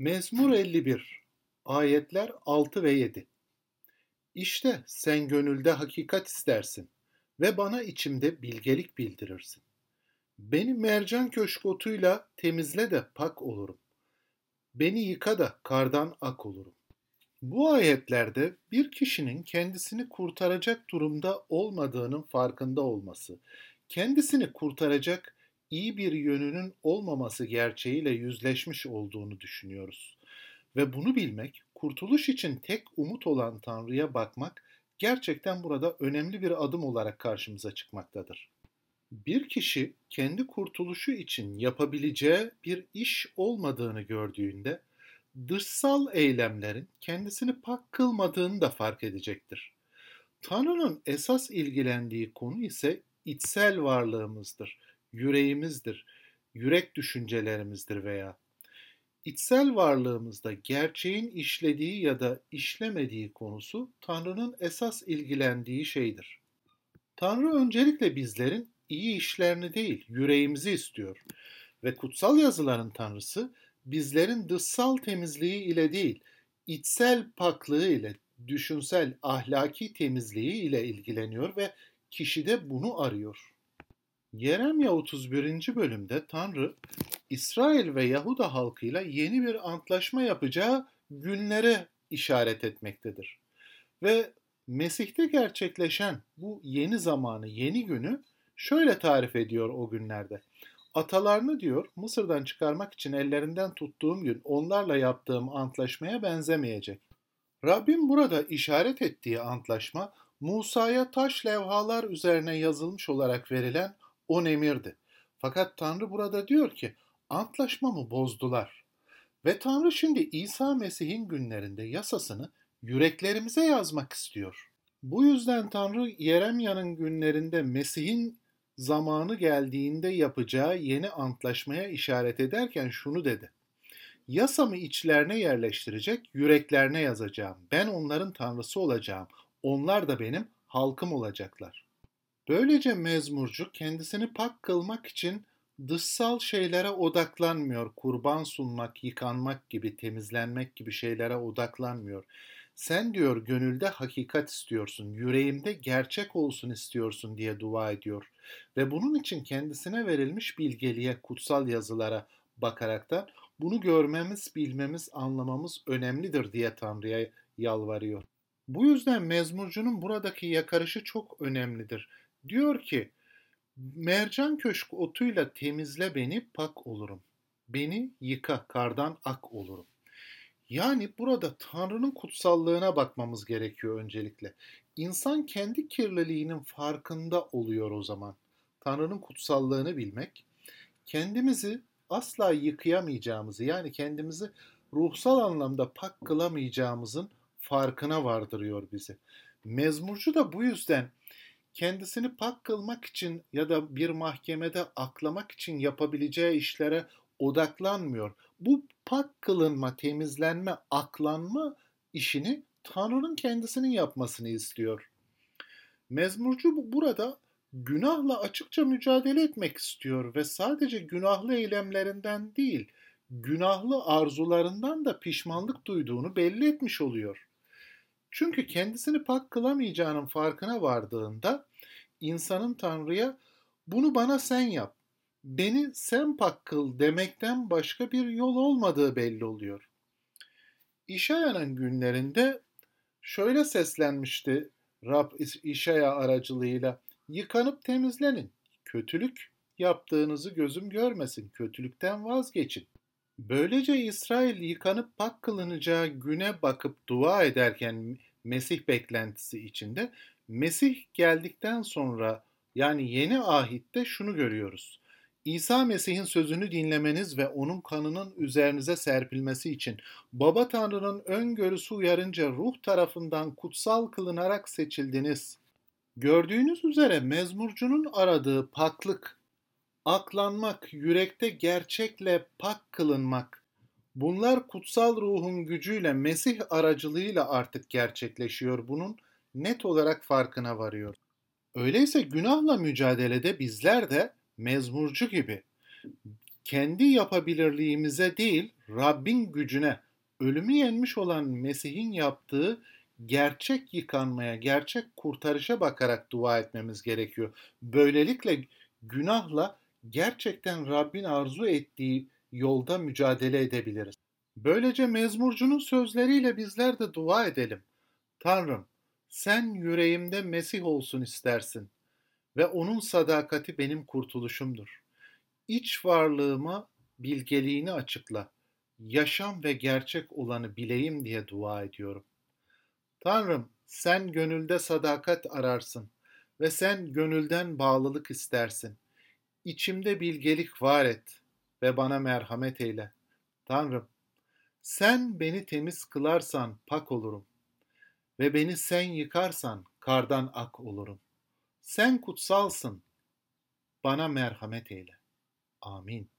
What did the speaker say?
Mezmur 51 Ayetler 6 ve 7 İşte sen gönülde hakikat istersin ve bana içimde bilgelik bildirirsin. Beni mercan köşkotuyla temizle de pak olurum. Beni yıka da kardan ak olurum. Bu ayetlerde bir kişinin kendisini kurtaracak durumda olmadığının farkında olması, kendisini kurtaracak iyi bir yönünün olmaması gerçeğiyle yüzleşmiş olduğunu düşünüyoruz. Ve bunu bilmek, kurtuluş için tek umut olan Tanrı'ya bakmak gerçekten burada önemli bir adım olarak karşımıza çıkmaktadır. Bir kişi kendi kurtuluşu için yapabileceği bir iş olmadığını gördüğünde dışsal eylemlerin kendisini pak kılmadığını da fark edecektir. Tanrı'nın esas ilgilendiği konu ise içsel varlığımızdır yüreğimizdir, yürek düşüncelerimizdir veya içsel varlığımızda gerçeğin işlediği ya da işlemediği konusu Tanrı'nın esas ilgilendiği şeydir. Tanrı öncelikle bizlerin iyi işlerini değil, yüreğimizi istiyor ve kutsal yazıların Tanrısı bizlerin dışsal temizliği ile değil, içsel paklığı ile, düşünsel, ahlaki temizliği ile ilgileniyor ve kişi de bunu arıyor. Yeremya 31. bölümde Tanrı İsrail ve Yahuda halkıyla yeni bir antlaşma yapacağı günlere işaret etmektedir. Ve Mesih'te gerçekleşen bu yeni zamanı, yeni günü şöyle tarif ediyor o günlerde. Atalarını diyor Mısır'dan çıkarmak için ellerinden tuttuğum gün onlarla yaptığım antlaşmaya benzemeyecek. Rabbim burada işaret ettiği antlaşma Musa'ya taş levhalar üzerine yazılmış olarak verilen on emirdi. Fakat Tanrı burada diyor ki antlaşmamı bozdular. Ve Tanrı şimdi İsa Mesih'in günlerinde yasasını yüreklerimize yazmak istiyor. Bu yüzden Tanrı Yeremya'nın günlerinde Mesih'in zamanı geldiğinde yapacağı yeni antlaşmaya işaret ederken şunu dedi. Yasamı içlerine yerleştirecek, yüreklerine yazacağım. Ben onların tanrısı olacağım. Onlar da benim halkım olacaklar. Böylece mezmurcu kendisini pak kılmak için dışsal şeylere odaklanmıyor. Kurban sunmak, yıkanmak gibi, temizlenmek gibi şeylere odaklanmıyor. Sen diyor gönülde hakikat istiyorsun, yüreğimde gerçek olsun istiyorsun diye dua ediyor. Ve bunun için kendisine verilmiş bilgeliğe, kutsal yazılara bakaraktan bunu görmemiz, bilmemiz, anlamamız önemlidir diye Tanrı'ya yalvarıyor. Bu yüzden mezmurcunun buradaki yakarışı çok önemlidir. Diyor ki, mercan köşk otuyla temizle beni pak olurum. Beni yıka kardan ak olurum. Yani burada Tanrı'nın kutsallığına bakmamız gerekiyor öncelikle. İnsan kendi kirliliğinin farkında oluyor o zaman. Tanrı'nın kutsallığını bilmek, kendimizi asla yıkayamayacağımızı yani kendimizi ruhsal anlamda pak kılamayacağımızın farkına vardırıyor bizi. Mezmurcu da bu yüzden kendisini pak kılmak için ya da bir mahkemede aklamak için yapabileceği işlere odaklanmıyor. Bu pak kılınma, temizlenme, aklanma işini Tanrı'nın kendisinin yapmasını istiyor. Mezmurcu burada günahla açıkça mücadele etmek istiyor ve sadece günahlı eylemlerinden değil, günahlı arzularından da pişmanlık duyduğunu belli etmiş oluyor. Çünkü kendisini pak kılamayacağının farkına vardığında insanın Tanrı'ya bunu bana sen yap, beni sen pak kıl demekten başka bir yol olmadığı belli oluyor. İşaya'nın günlerinde şöyle seslenmişti Rab İşaya aracılığıyla yıkanıp temizlenin. Kötülük yaptığınızı gözüm görmesin. Kötülükten vazgeçin. Böylece İsrail yıkanıp pak kılınacağı güne bakıp dua ederken Mesih beklentisi içinde Mesih geldikten sonra yani yeni ahitte şunu görüyoruz. İsa Mesih'in sözünü dinlemeniz ve onun kanının üzerinize serpilmesi için Baba Tanrı'nın öngörüsü uyarınca ruh tarafından kutsal kılınarak seçildiniz. Gördüğünüz üzere mezmurcunun aradığı paklık, aklanmak, yürekte gerçekle pak kılınmak, bunlar kutsal ruhun gücüyle Mesih aracılığıyla artık gerçekleşiyor. Bunun net olarak farkına varıyor. Öyleyse günahla mücadelede bizler de mezmurcu gibi kendi yapabilirliğimize değil Rabbin gücüne, ölümü yenmiş olan Mesih'in yaptığı gerçek yıkanmaya, gerçek kurtarışa bakarak dua etmemiz gerekiyor. Böylelikle günahla gerçekten Rabbin arzu ettiği yolda mücadele edebiliriz. Böylece mezmurcunun sözleriyle bizler de dua edelim. Tanrım, sen yüreğimde Mesih olsun istersin ve onun sadakati benim kurtuluşumdur. İç varlığıma bilgeliğini açıkla. Yaşam ve gerçek olanı bileyim diye dua ediyorum. Tanrım, sen gönülde sadakat ararsın ve sen gönülden bağlılık istersin. İçimde bilgelik var et ve bana merhamet eyle. Tanrım, sen beni temiz kılarsan pak olurum ve beni sen yıkarsan kardan ak olurum. Sen kutsalsın, bana merhamet eyle. Amin.